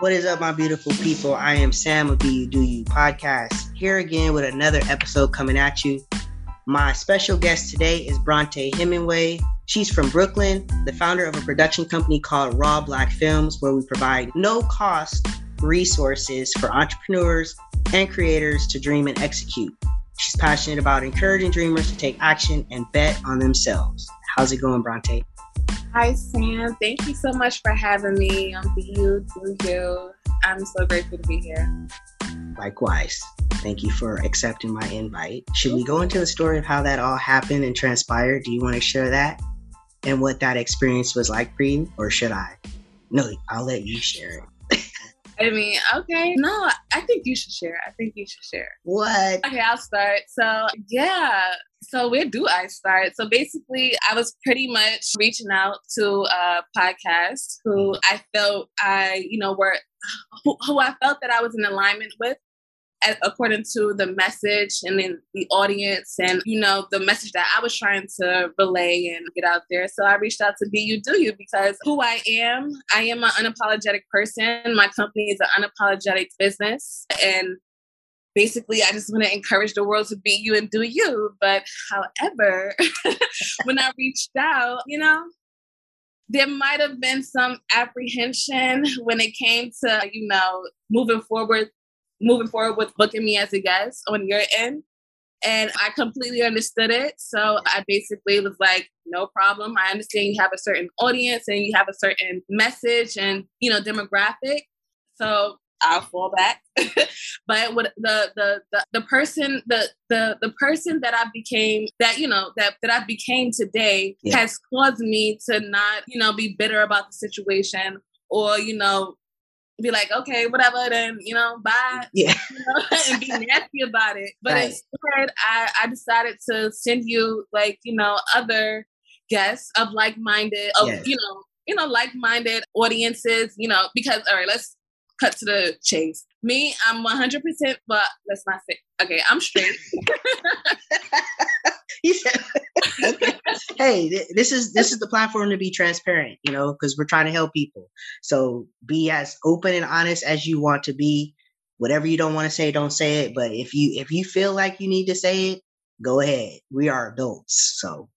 What is up, my beautiful people? I am Sam of Be You Do You podcast, here again with another episode coming at you. My special guest today is Bronte Hemingway. She's from Brooklyn, the founder of a production company called Raw Black Films, where we provide no cost resources for entrepreneurs and creators to dream and execute. She's passionate about encouraging dreamers to take action and bet on themselves. How's it going, Bronte? Hi, Sam. Thank you so much for having me on You, Do You. I'm so grateful to be here. Likewise. Thank you for accepting my invite. Should we go into the story of how that all happened and transpired? Do you want to share that and what that experience was like for you, or should I? No, I'll let you share it. I mean, okay. No, I think you should share. I think you should share. What? Okay, I'll start. So, yeah. So, where do I start? So, basically, I was pretty much reaching out to a podcast who I felt I, you know, were who, who I felt that I was in alignment with according to the message and then the audience and you know the message that I was trying to relay and get out there. So I reached out to Be You Do You because who I am, I am an unapologetic person. My company is an unapologetic business and basically I just want to encourage the world to be you and do you. But however, when I reached out, you know, there might have been some apprehension when it came to, you know, moving forward moving forward with booking me as a guest on your end. And I completely understood it. So I basically was like, no problem. I understand you have a certain audience and you have a certain message and, you know, demographic. So I'll fall back. but what the, the the the person the the the person that I became that you know that that I became today yeah. has caused me to not you know be bitter about the situation or you know be like, okay, whatever, then you know, bye. Yeah. You know, and be nasty about it. But right. instead, I, I decided to send you like, you know, other guests of like minded, of yes. you know, you know, like minded audiences, you know, because all right, let's cut to the chase. Me, I'm 100, percent but let's not say. Okay, I'm straight. he said. "Hey, this is this is the platform to be transparent, you know, because we're trying to help people. So be as open and honest as you want to be. Whatever you don't want to say, don't say it. But if you if you feel like you need to say it, go ahead. We are adults, so."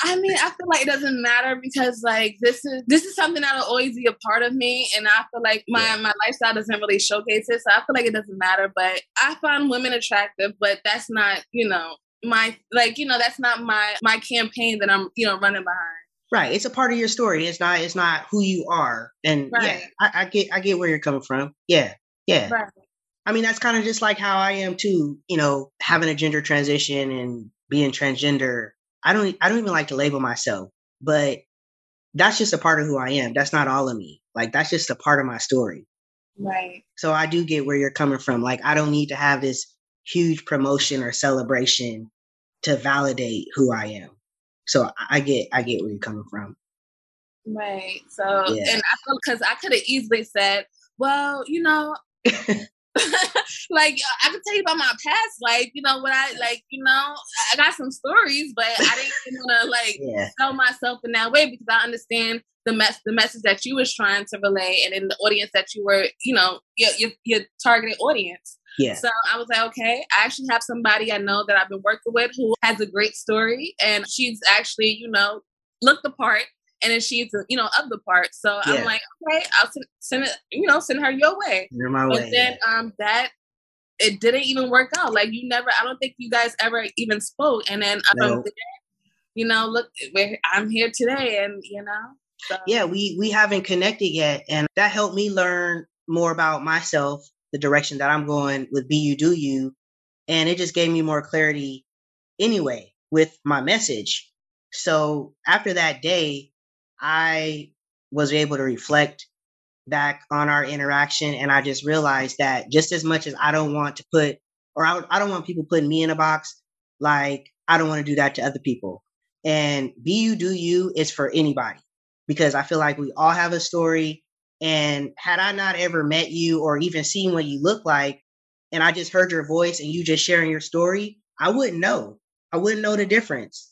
I mean, I feel like it doesn't matter because like this is this is something that'll always be a part of me, and I feel like my yeah. my lifestyle doesn't really showcase it, so I feel like it doesn't matter. But I find women attractive, but that's not you know my like you know that's not my my campaign that I'm you know running behind. Right, it's a part of your story. It's not it's not who you are, and right. yeah, I, I, get I get where you're coming from. Yeah, yeah. Right. I mean, that's kind of just like how I am too. You know, having a gender transition and being transgender. I don't I don't even like to label myself, but that's just a part of who I am. That's not all of me. Like that's just a part of my story. Right. So I do get where you're coming from. Like I don't need to have this huge promotion or celebration to validate who I am. So I get I get where you're coming from. Right. So yeah. and I feel because I could have easily said, well, you know, like uh, I can tell you about my past life, you know, what I like, you know, I got some stories, but I didn't want to like yeah. sell myself in that way because I understand the mess the message that you was trying to relay and in the audience that you were, you know, your your, your targeted audience. Yeah. So I was like, okay, I actually have somebody I know that I've been working with who has a great story, and she's actually, you know, looked the part, and then she's, you know, of the part. So yeah. I'm like, okay, I'll send, send it, you know, send her your way. You're my but way. then um that it didn't even work out. Like you never, I don't think you guys ever even spoke. And then um, you know, look, I'm here today, and you know. So. Yeah, we we haven't connected yet, and that helped me learn more about myself the direction that I'm going with Be You Do You. And it just gave me more clarity anyway with my message. So after that day, I was able to reflect back on our interaction. And I just realized that just as much as I don't want to put, or I, I don't want people putting me in a box, like I don't want to do that to other people. And Be You Do You is for anybody because I feel like we all have a story. And had I not ever met you or even seen what you look like, and I just heard your voice and you just sharing your story, I wouldn't know. I wouldn't know the difference.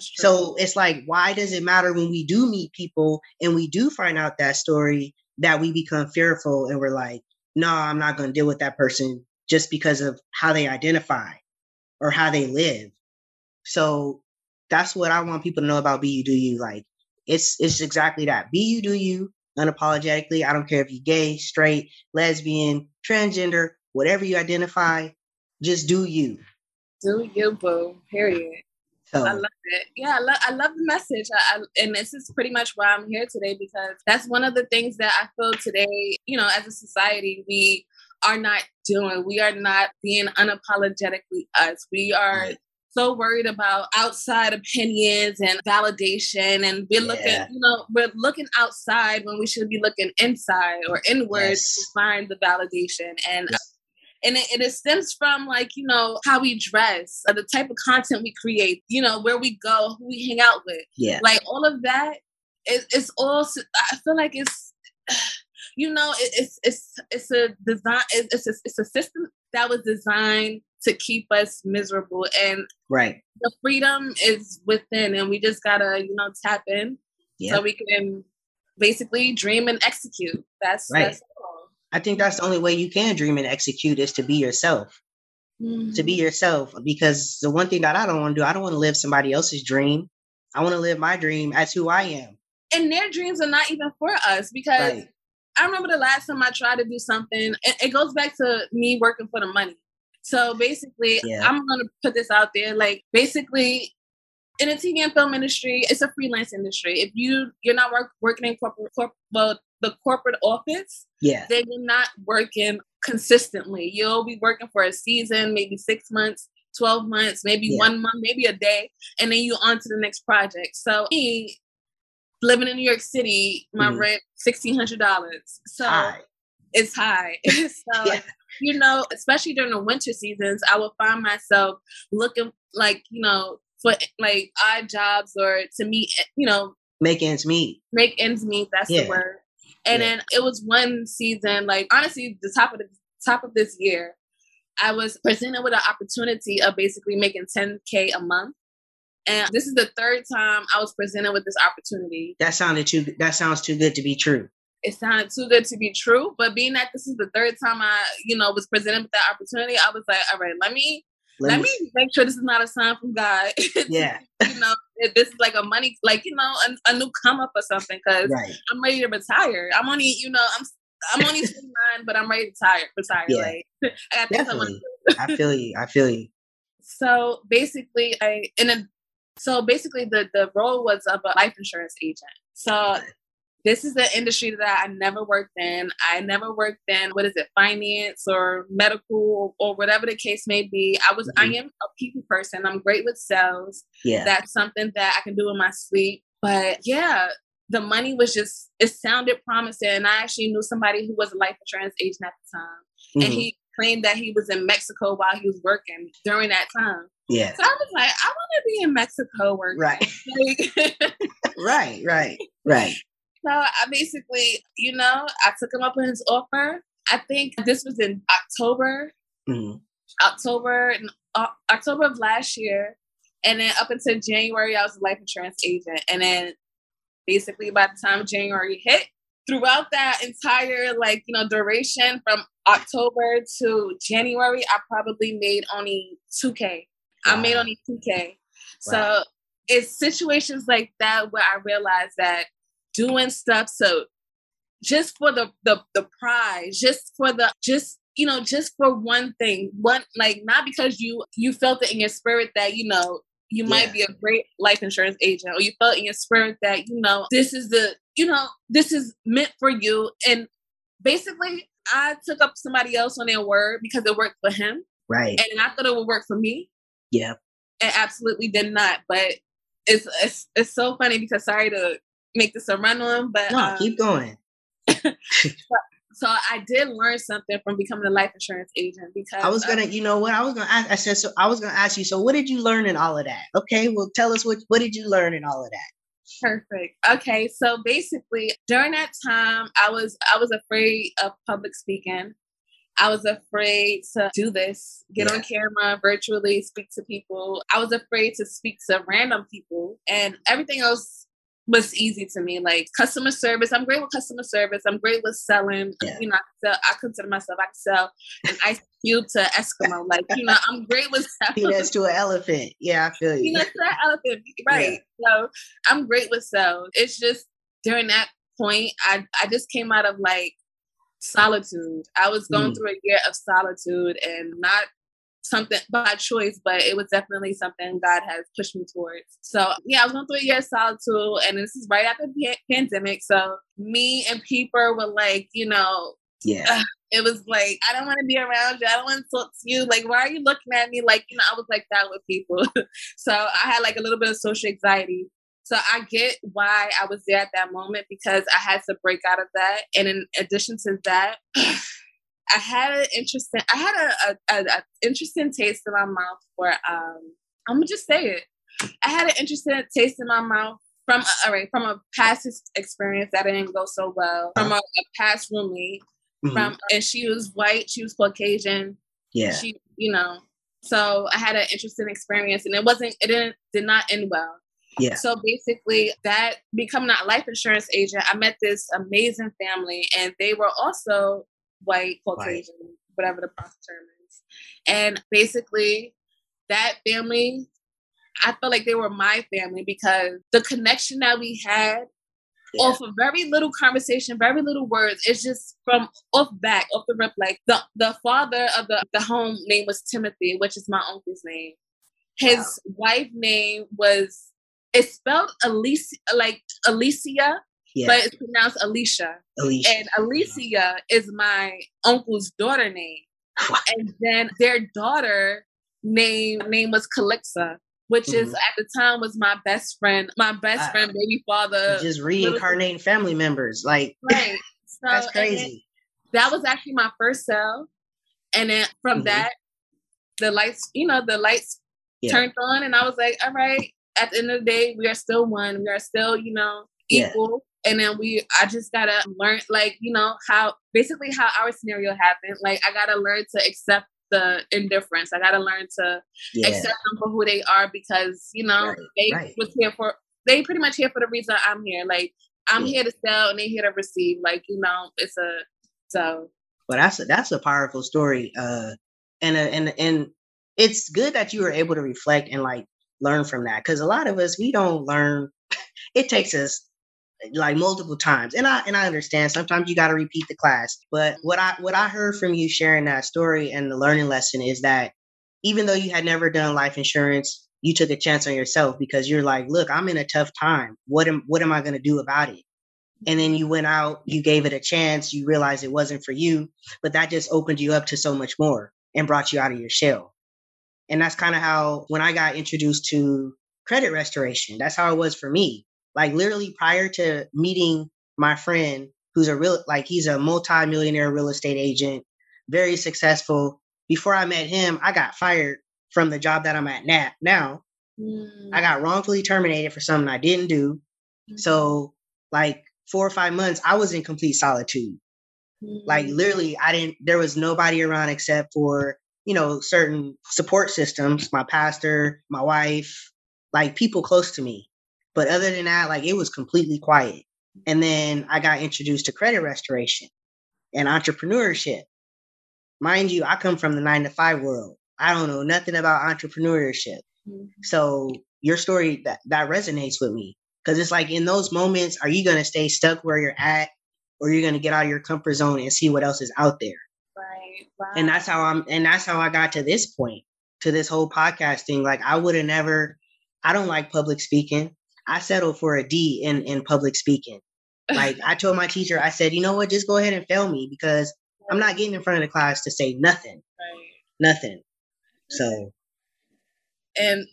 So it's like, why does it matter when we do meet people and we do find out that story that we become fearful and we're like, no, I'm not going to deal with that person just because of how they identify or how they live. So that's what I want people to know about Be You Do You. Like it's it's exactly that. Be you do you unapologetically. I don't care if you're gay, straight, lesbian, transgender, whatever you identify, just do you. Do you, boo. Period. So, I love it. Yeah, I love I love the message. I, I, and this is pretty much why I'm here today because that's one of the things that I feel today. You know, as a society, we are not doing. We are not being unapologetically us. We are right so worried about outside opinions and validation and we're yeah. looking you know we're looking outside when we should be looking inside or inward yes. to find the validation and yeah. and it, it stems from like you know how we dress or the type of content we create you know where we go who we hang out with yeah like all of that it, it's all i feel like it's you know it, it's it's it's a design it's a, it's a system that was designed to keep us miserable. And right, the freedom is within, and we just gotta, you know, tap in yep. so we can basically dream and execute. That's right. That's I think that's the only way you can dream and execute is to be yourself. Mm-hmm. To be mm-hmm. yourself, because the one thing that I don't want to do, I don't want to live somebody else's dream. I want to live my dream as who I am. And their dreams are not even for us because right. I remember the last time I tried to do something, it, it goes back to me working for the money. So basically, yeah. I'm going to put this out there. Like, basically, in the TV and film industry, it's a freelance industry. If you you're not work, working in corporate, corp, well, the corporate office, yeah, then you're not working consistently. You'll be working for a season, maybe six months, 12 months, maybe yeah. one month, maybe a day, and then you on to the next project. So me, living in New York City, my mm-hmm. rent sixteen hundred dollars. So high. it's high. so yeah you know, especially during the winter seasons, I would find myself looking like, you know, for like odd jobs or to meet, you know, make ends meet. Make ends meet. That's yeah. the word. And yeah. then it was one season, like honestly, the top of the top of this year, I was presented with an opportunity of basically making 10k a month. And this is the third time I was presented with this opportunity. That sounded too. That sounds too good to be true it sounded too good to be true. But being that this is the third time I, you know, was presented with that opportunity, I was like, all right, let me let, let me, me make sure this is not a sign from God. Yeah. you know, this is like a money, like, you know, a, a new come up or something. Cause right. I'm ready to retire. I'm only, you know, I'm, I'm only 29, but I'm ready to retire. retire. Yeah. Like, I got Definitely. I feel you. I feel you. So basically, I, in a, so basically the, the role was of a life insurance agent. So this is the industry that I never worked in. I never worked in what is it, finance or medical or whatever the case may be. I was mm-hmm. I am a people person. I'm great with sales. Yeah. That's something that I can do in my sleep. But yeah, the money was just it sounded promising. And I actually knew somebody who was a life insurance agent at the time. Mm-hmm. And he claimed that he was in Mexico while he was working during that time. Yeah. So I was like, I want to be in Mexico working. Right. right, right, right. So I basically, you know, I took him up on his offer. I think this was in October, mm-hmm. October, uh, October of last year, and then up until January, I was a life insurance agent, and then basically by the time January hit, throughout that entire like you know duration from October to January, I probably made only two k. Wow. I made only two k. Wow. So it's situations like that where I realized that doing stuff. So just for the the the prize just for the just you know just for one thing one like not because you you felt it in your spirit that you know you might yeah. be a great life insurance agent or you felt in your spirit that you know this is the you know this is meant for you. And basically i took up somebody else on their word because it worked for him. Right. And i thought it would work for me. Yeah. It absolutely did not. But it's it's, it's so funny because sorry to make this a run on, but no, um, keep going. so I did learn something from becoming a life insurance agent because I was gonna, you know what, I was gonna ask. I said, so I was gonna ask you. So, what did you learn in all of that? Okay, well, tell us what what did you learn in all of that? Perfect. Okay, so basically, during that time, I was I was afraid of public speaking. I was afraid to do this, get yeah. on camera, virtually speak to people. I was afraid to speak to random people, and everything else was easy to me. Like customer service, I'm great with customer service. I'm great with selling. Yeah. You know, I, sell, I consider myself I can sell an ice cube to Eskimo. Like you know, I'm great with selling. Peanuts to an elephant. Yeah, I feel you. Peanuts to an elephant. Right. Yeah. So I'm great with sales. It's just during that point, I I just came out of like solitude. I was going mm. through a year of solitude and not something by choice, but it was definitely something God has pushed me towards. So yeah, I was going through a year of solitude, and this is right after the pandemic. So me and people were like, you know, yeah. Uh, it was like, I don't want to be around you. I don't want to talk to you. Like, why are you looking at me? Like, you know, I was like that with people. so I had like a little bit of social anxiety. So I get why I was there at that moment because I had to break out of that. And in addition to that, I had an interesting, I had a, a, a, interesting taste in my mouth for, um, I'm gonna just say it. I had an interesting taste in my mouth from, all right, from a past experience that didn't go so well, from a, a past roommate, mm-hmm. from, and she was white, she was Caucasian. Yeah. She, you know, so I had an interesting experience and it wasn't, it didn't, did not end well. Yeah. So basically, that becoming a life insurance agent, I met this amazing family, and they were also white, Caucasian, whatever the proper term is. And basically, that family, I felt like they were my family because the connection that we had yeah. off of very little conversation, very little words. It's just from off back, off the rip. Like the the father of the the home name was Timothy, which is my uncle's name. His wow. wife name was it's spelled Alicia, like Alicia, but it's pronounced Alicia. Alicia. And Alicia is my uncle's daughter name. and then their daughter name name was Calixa, which mm-hmm. is at the time was my best friend, my best friend, baby father. Just reincarnating family members, like right. So, that's crazy. That was actually my first cell, and then from mm-hmm. that, the lights, you know, the lights yeah. turned on, and I was like, all right. At the end of the day, we are still one. We are still, you know, equal. And then we i just gotta learn like you know how basically how our scenario happened like i gotta learn to accept the indifference i gotta learn to yeah. accept them for who they are because you know right, they right. was here for they pretty much here for the reason i'm here like i'm yeah. here to sell and they here to receive like you know it's a so but that's a that's a powerful story uh and uh, and and it's good that you were able to reflect and like learn from that because a lot of us we don't learn it takes us like multiple times and i and i understand sometimes you got to repeat the class but what i what i heard from you sharing that story and the learning lesson is that even though you had never done life insurance you took a chance on yourself because you're like look i'm in a tough time. What am what am i going to do about it? And then you went out you gave it a chance you realized it wasn't for you but that just opened you up to so much more and brought you out of your shell. And that's kind of how when i got introduced to credit restoration that's how it was for me like literally prior to meeting my friend, who's a real like he's a multi-millionaire real estate agent, very successful. Before I met him, I got fired from the job that I'm at now. Mm. I got wrongfully terminated for something I didn't do. Mm. So like four or five months, I was in complete solitude. Mm. Like literally, I didn't. There was nobody around except for you know certain support systems, my pastor, my wife, like people close to me. But other than that, like it was completely quiet. And then I got introduced to credit restoration and entrepreneurship. Mind you, I come from the nine to five world. I don't know nothing about entrepreneurship. Mm-hmm. So your story that, that resonates with me. Cause it's like in those moments, are you gonna stay stuck where you're at or you're gonna get out of your comfort zone and see what else is out there? Right. Wow. And that's how I'm and that's how I got to this point, to this whole podcast thing. Like I would have never I don't like public speaking. I settled for a D in in public speaking. Like I told my teacher, I said, you know what, just go ahead and fail me because I'm not getting in front of the class to say nothing, right. nothing. So, and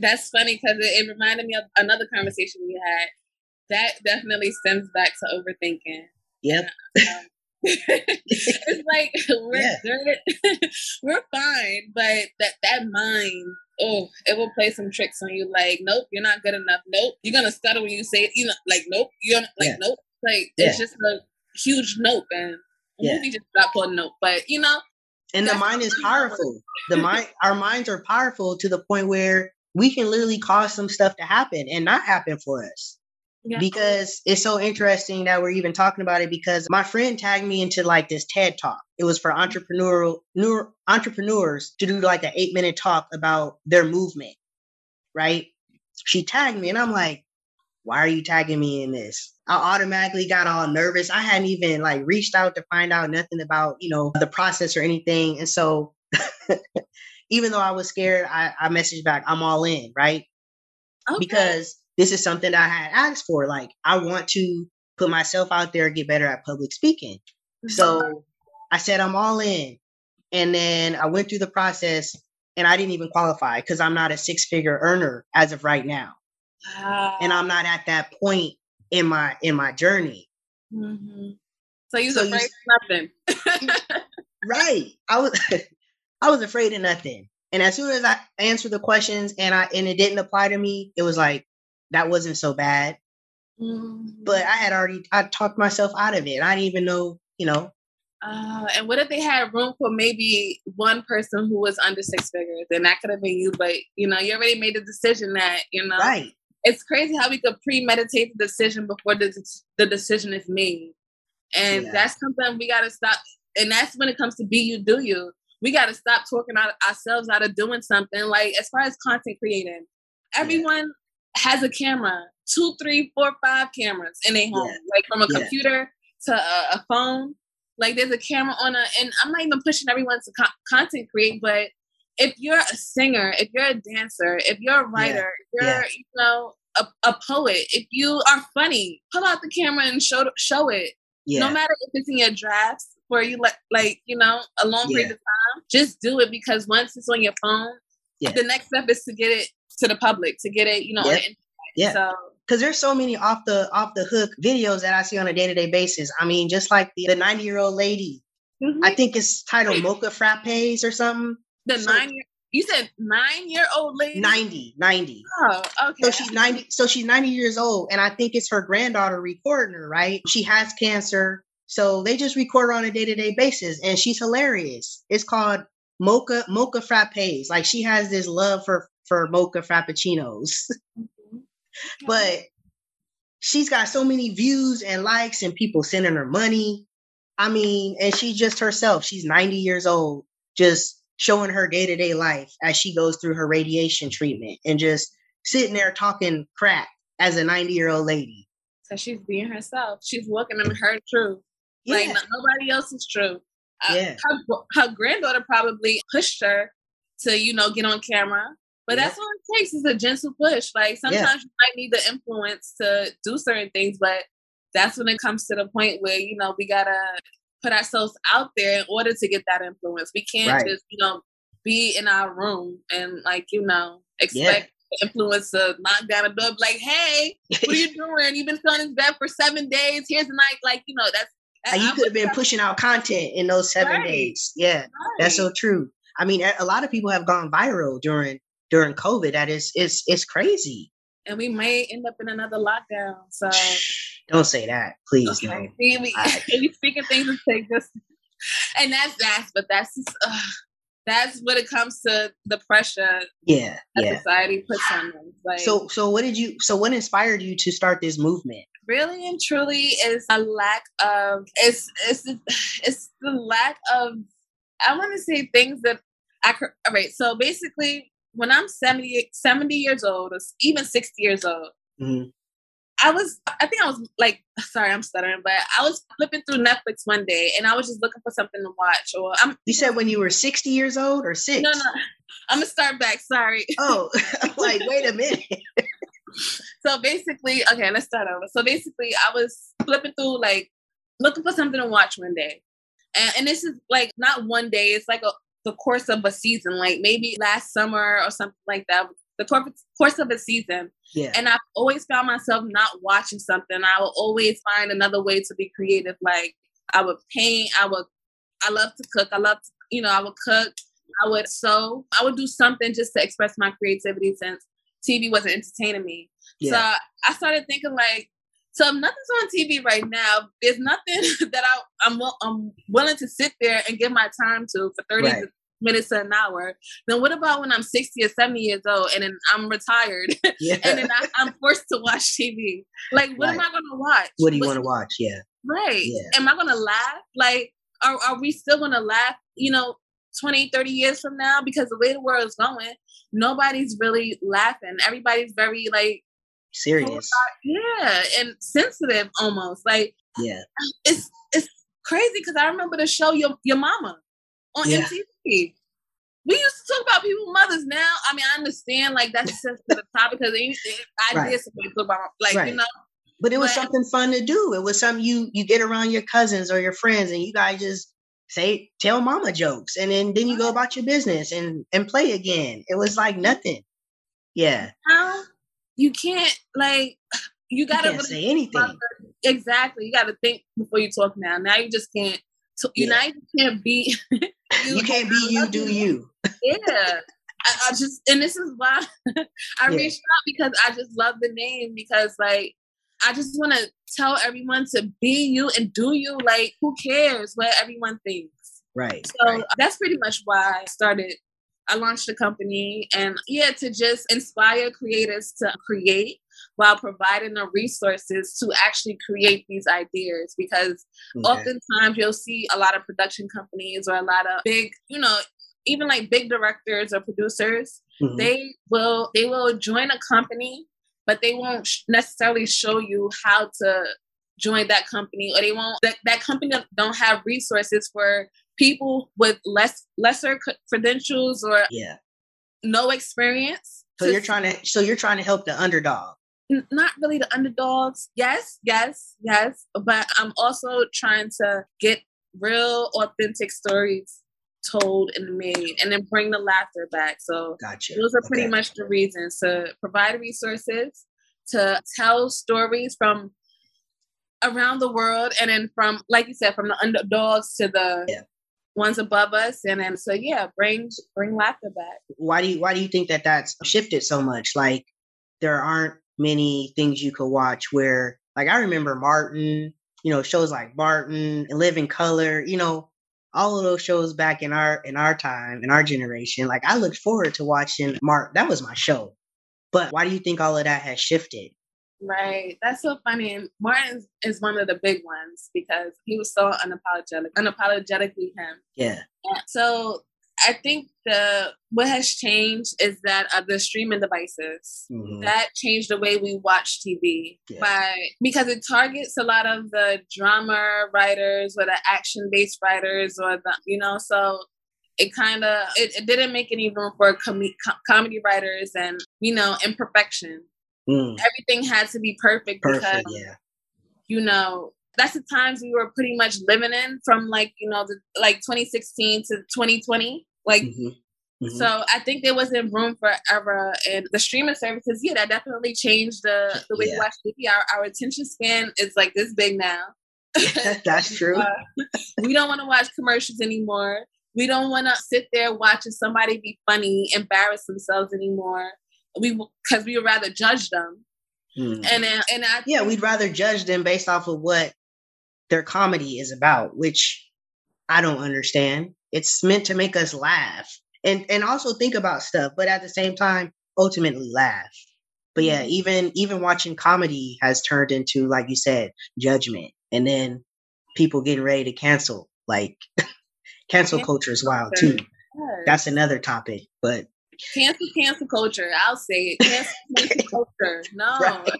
that's funny because it, it, reminded me of another conversation we had. That definitely stems back to overthinking. Yep. Um, it's like we're yeah. good, we're fine, but that that mind oh, it will play some tricks on you. Like, nope, you're not good enough. Nope, you're gonna stutter when you say it. You know, like, nope, you're like, yeah. nope. Like, it's just a huge nope, and yeah. movie just dropped on nope. But you know, and the mind is powerful. the mind, our minds are powerful to the point where we can literally cause some stuff to happen and not happen for us. Yeah. because it's so interesting that we're even talking about it because my friend tagged me into like this TED talk. It was for entrepreneurial entrepreneurs to do like an eight minute talk about their movement, right? She tagged me and I'm like, why are you tagging me in this? I automatically got all nervous. I hadn't even like reached out to find out nothing about, you know, the process or anything. And so even though I was scared, I, I messaged back, I'm all in, right? Okay. Because this is something I had asked for. Like, I want to put myself out there, get better at public speaking. Mm-hmm. So I said, I'm all in. And then I went through the process and I didn't even qualify because I'm not a six figure earner as of right now. And I'm not at that point in my in my journey. Mm-hmm. So you was so afraid you, of nothing. right. I was I was afraid of nothing. And as soon as I answered the questions and I and it didn't apply to me, it was like that wasn't so bad. Mm-hmm. But I had already I talked myself out of it. I didn't even know, you know. Uh, and what if they had room for maybe one person who was under six figures? And that could have been you, but you know, you already made the decision that, you know, right. it's crazy how we could premeditate the decision before the, the decision is made. And yeah. that's something we gotta stop. And that's when it comes to be you, do you. We gotta stop talking out ourselves out of doing something. Like as far as content creating, everyone has a camera, two, three, four, five cameras in a home, yeah. like from a yeah. computer to a, a, phone. Like there's a camera on a, and I'm not even pushing everyone to co- content create, but if you're a singer, if you're a dancer, if you're a writer, yeah. if you're, you know, a, a poet, if you are funny, pull out the camera and show show it. No matter if it's in your drafts for you like like you know a long period of time, just do it because once it's on your phone, the next step is to get it to the public to get it, you know, yep. yeah. So because there's so many off the off the hook videos that I see on a day to day basis. I mean, just like the 90 year old lady, mm-hmm. I think it's titled Mocha Frappes or something. The so, nine year you said nine year old lady 90 90 oh okay so she's 90 so she's 90 years old and i think it's her granddaughter recording her right she has cancer so they just record her on a day-to-day basis and she's hilarious it's called mocha mocha frappes like she has this love for for mocha frappuccinos. Mm-hmm. but she's got so many views and likes and people sending her money. I mean, and she's just herself. She's 90 years old, just showing her day to day life as she goes through her radiation treatment and just sitting there talking crap as a 90 year old lady. So she's being herself. She's walking in her truth. Yeah. Like nobody else is true. Uh, yeah. her, her granddaughter probably pushed her to, you know, get on camera but yeah. that's all it takes is a gentle push. Like sometimes yeah. you might need the influence to do certain things, but that's when it comes to the point where, you know, we gotta put ourselves out there in order to get that influence. We can't right. just, you know, be in our room and like, you know, expect yeah. influence to knock down a door, like, hey, what are you doing? You've been feeling this bed for seven days. Here's the night. Like, you know, that's and you could have been pushing out content in those seven right. days. Yeah, right. that's so true. I mean, a lot of people have gone viral during during COVID that is it's it's crazy. And we may end up in another lockdown. So don't say that, please. Okay. No. See, we, I, we speaking things that take this, and that's that's but that's just, uh, that's what it comes to the pressure. Yeah, that yeah. society puts on them. Like, so so what did you so what inspired you to start this movement? Really and truly is a lack of it's it's it's the lack of I want to say things that I all right. So basically, when I'm 70, 70 years old, or even 60 years old, mm-hmm. I was, I think I was like, sorry, I'm stuttering, but I was flipping through Netflix one day and I was just looking for something to watch. Or I'm. You said when you were 60 years old or six? No, no. I'm gonna start back. Sorry. Oh, like wait a minute. so basically, okay, let's start over. So basically, I was flipping through like looking for something to watch one day, and, and this is like not one day. It's like a the course of a season, like maybe last summer or something like that. The course of a season. Yeah. And I've always found myself not watching something. I will always find another way to be creative. Like I would paint, I would I love to cook. I love to, you know, I would cook, I would sew, I would do something just to express my creativity since TV wasn't entertaining me. Yeah. So I started thinking like, so if nothing's on TV right now, there's nothing that I, I'm I'm willing to sit there and give my time to for 30 right. minutes to an hour. Then what about when I'm 60 or 70 years old and then I'm retired Yeah. and then I, I'm forced to watch TV? Like, what am I going to watch? what do you want to watch? Yeah. Right. Yeah. Am I going to laugh? Like, are, are we still going to laugh, you know, 20, 30 years from now? Because the way the world is going, nobody's really laughing. Everybody's very, like, Oh serious. yeah, and sensitive almost. Like, Yeah. it's it's crazy because I remember the show Your Your Mama on Yeah. MTV. We used to talk about people's mothers. Now, I mean, I understand like that's a sensitive topic because I Right. did something about like Right. you know, But it was But- something fun to do. It was something you you get around your cousins or your friends and you guys just say tell mama jokes and then then you go about your business and and play again. It was like nothing. Yeah. now you can't like you You gotta really say anything. exactly. You gotta think before you talk. Now, now you just can't. So, you Yeah. you can't be. You can't be you, do you. yeah. I, I just and this is why I Yeah. reached out because I just love the name because like I just want to tell everyone to be you and do you. Like who cares what everyone thinks? Right. So right. that's pretty much why I started. I launched a company and yeah, to just inspire creators to create while providing the resources to actually create these ideas because Okay. oftentimes you'll see a lot of production companies or a lot of big, you know, even like big directors or producers, Mhm. they will they will join a company, but they won't necessarily show you how to join that company, or they won't that, that company don't have resources for people with less lesser credentials or yeah. no experience. So to you're trying to so you're trying to help the underdog. n- not really the underdogs. Yes, yes, yes. But I'm also trying to get real, authentic stories told and made and then bring the laughter back. So Gotcha. those are pretty Okay. much the reasons to provide resources, to tell stories from around the world and then from like you said, from the underdogs to the Yeah. Ones above us. And then so yeah, bring bring laughter back. why do you why do you think that that's shifted so much like there aren't many things you could watch where like i remember martin you know shows like martin and live in color you know all of those shows back in our in our time in our generation like i looked forward to watching mark that was my show but why do you think all of that has shifted Right. That's so funny. And Martin is one of the big ones because he was so unapologetic, unapologetically him. yeah And so I think the what has changed is that uh, the streaming devices Mhm. that changed the way we watch TV Yeah. by because it targets a lot of the drama writers or the action based writers or the you know so it kind of it, it didn't make any room for com- com- comedy writers and you know imperfection Mm, everything had to be perfect, perfect because yeah. you know that's the times we were pretty much living in from like you know the, like 2016 to 2020 like Mhm. Mhm. so i think there wasn't room for ever and the streaming services. Yeah that definitely changed the the way Yeah. we watch tv. Our, our attention span is like this big now. That's true. Uh, we don't want to watch commercials anymore. We don't want to sit there watching somebody be funny embarrass themselves anymore we because we would rather judge them Mm. and and i yeah, we'd rather judge them based off of what their comedy is about, which I don't understand. It's meant to make us laugh and and also think about stuff, but at the same time, ultimately laugh. But yeah, Mhm. even even watching comedy has turned into, like you said, judgment, and then people getting ready to cancel. Like cancel Cancel culture is wild too. That's another topic, but cancel cancel culture. I'll say it. Cancel cancel culture. No. Right.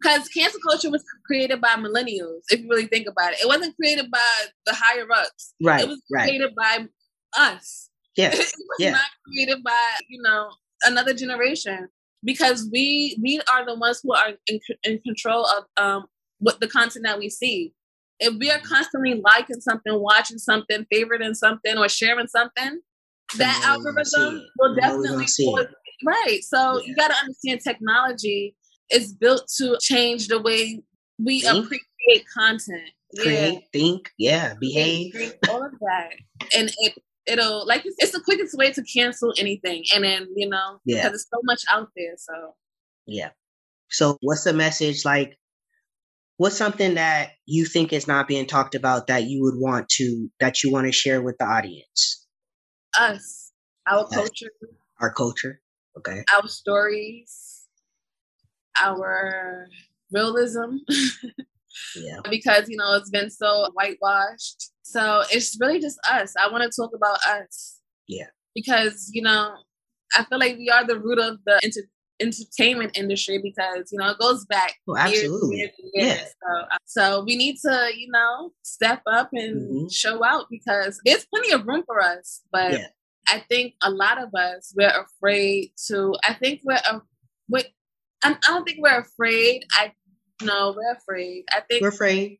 Because cancel culture was created by millennials, if you really think about it. It wasn't created by the higher ups. right, It was right, created by us. yeah, it was not created by, you know, another generation. Because we we are the ones who are in, in control of um what the content that we see. If we are constantly liking something, watching something, favoriting something, or sharing something, that The more we're gonna see algorithm will the more we're gonna definitely it. right. So Yeah. you got to understand technology is built to change the way we Think. appreciate content. create, think, yeah, Yeah, behave. think, all of that, and it it'll like it's, it's the quickest way to cancel anything, and then you know Yeah. because there's so much out there. So Yeah. So what's the message like what's something that you think is not being talked about that you would want to that you want to share with the audience? Us, our culture, our culture. Okay. Our stories, our realism. yeah. Because, you know, it's been so whitewashed. So it's really just us. I want to talk about us. Yeah. Because, you know, I feel like we are the root of the inter- entertainment industry because you know it goes back oh, absolutely years, years, years. So, uh, so we need to you know step up and mm-hmm. show out because there's plenty of room for us but yeah. i think a lot of us we're afraid to i think we're we, I don't think we're afraid i no we're afraid i think we're afraid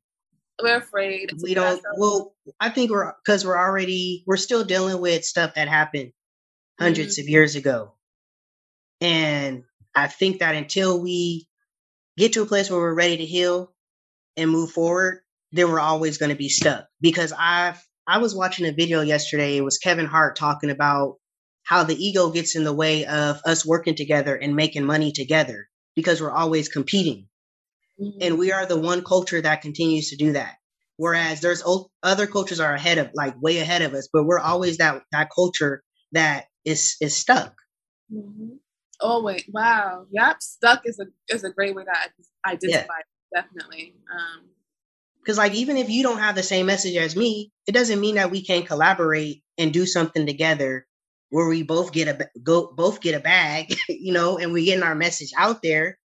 we're afraid we don't well i think we're because we're already we're still dealing with stuff that happened 100s mm-hmm. of years ago and I think that until we get to a place where we're ready to heal and move forward, then we're always going to be stuck. Because I've I was watching a video yesterday. It was Kevin Hart talking about how the ego gets in the way of us working together and making money together because we're always competing. And we are the one culture that continues to do that. Whereas there's other cultures are ahead of like way ahead of us, but we're always that that culture that is is stuck. Mm-hmm. Oh wait, wow. Yep, stuck is a is a great way to identify. Yeah. Definitely. Um, because like even if you don't have the same message as me, it doesn't mean that we can't collaborate and do something together where we both get a go both get a bag, you know, and we getting our message out there.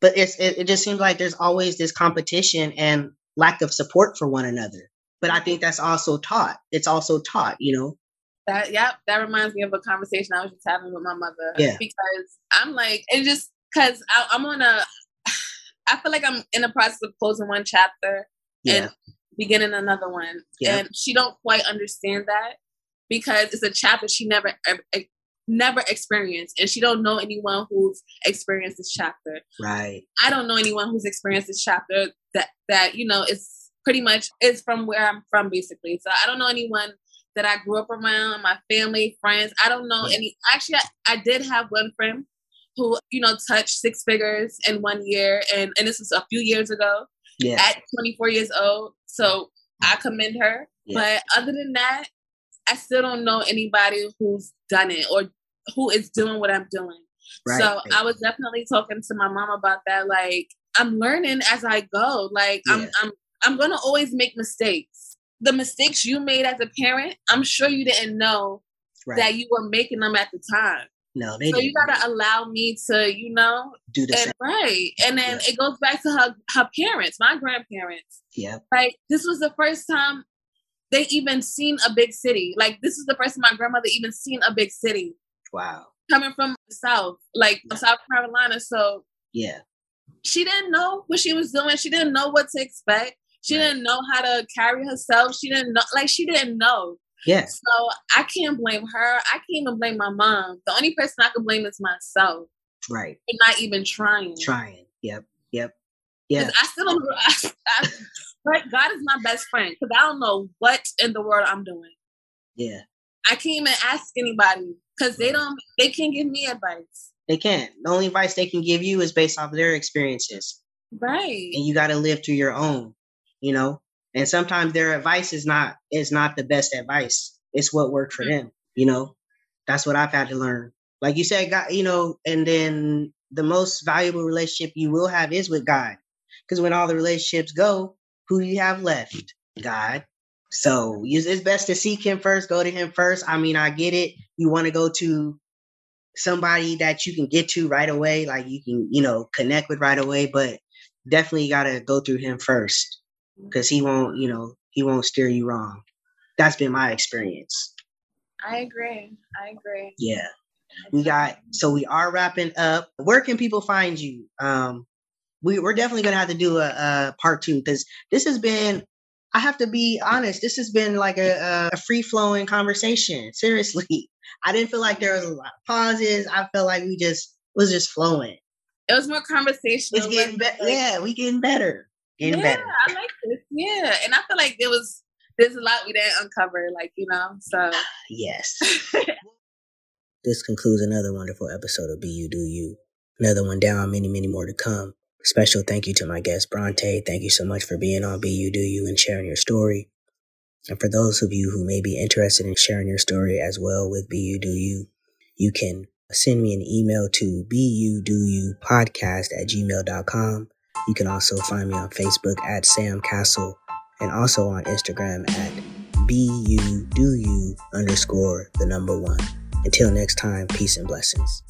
But it's it, it just seems like there's always this competition and lack of support for one another. But I think that's also taught. It's also taught, you know. That yep, that reminds me of a conversation I was just having with my mother. Yeah. Because I'm like, it just because I'm on a, I feel like I'm in the process of closing one chapter yeah. and beginning another one, yeah. and she don't quite understand that because it's a chapter she never never experienced and she don't know anyone who's experienced this chapter right i don't know anyone who's experienced this chapter that that you know is pretty much is from where i'm from basically so i don't know anyone that I grew up around, my family, friends. I don't know any. Actually, I, I did have one friend who, you know, touched six figures in one year, and and this was a few years ago. Yeah. At 24 years old, so I commend her. Yeah. But other than that, I still don't know anybody who's done it or who is doing what I'm doing. Right. So I was definitely talking to my mom about that. Like I'm learning as I go. Like yeah. I'm I'm I'm gonna always make mistakes the mistakes you made as a parent, I'm sure you didn't know right. that you were making them at the time. No, they so didn't. you gotta allow me to, you know, do the and, same. right. And then it goes back to her her parents, my grandparents. Yeah. Like this was the first time they even seen a big city. Like this is the first time my grandmother even seen a big city. Wow. Coming from the south, like yeah. South Carolina. So yeah. She didn't know what she was doing. She didn't know what to expect. She right. didn't know how to carry herself. She didn't know, like, she didn't know. Yes. So I can't blame her. I can't even blame my mom. The only person I can blame is myself. Right. For not even trying. Trying. Yep. Yep. Yeah. I still don't. I, I, God is my best friend because I don't know what in the world I'm doing. Yeah. I can't even ask anybody because they don't. They can't give me advice. They can't. The only advice they can give you is based off of their experiences. Right. And you got to live through your own you know? And sometimes their advice is not is not the best advice. It's what worked for mm-hmm. them you know? That's what i've had to learn. Like you said god you know and then the most valuable relationship you will have is with god. Because when all the relationships go who do you have left? God. So it's best to seek him first go to him first. I mean i get it. You want to go to somebody that you can get to right away like you can you know connect with right away but definitely got to go through him first because he won't, you know, he won't steer you wrong. That's been my experience. I agree. I agree. Yeah. We got so we are wrapping up. Where can people find you? Um we, we're definitely gonna have to do a, a part two because this has been I have to be honest, this has been like a, a free flowing conversation. Seriously. I didn't feel like there was a lot of pauses. I felt like we just was just flowing. It was more conversational. It's getting better. Like, yeah, we getting better. Getting yeah, better. I like this. Yeah. And I feel like there was there's a lot we didn't uncover, like, you know. So ah, Yes. this concludes another wonderful episode of Be You Do You. Another one down, many, many more to come. Special thank you to my guest Bronte. Thank you so much for being on Be You Do You and sharing your story. And for those of you who may be interested in sharing your story as well with Be You Do You, you can send me an email to BU Do podcast at gmail.com. You can also find me on Facebook at Sam Castle and also on Instagram at BU do you underscore the number one. Until next time, peace and blessings.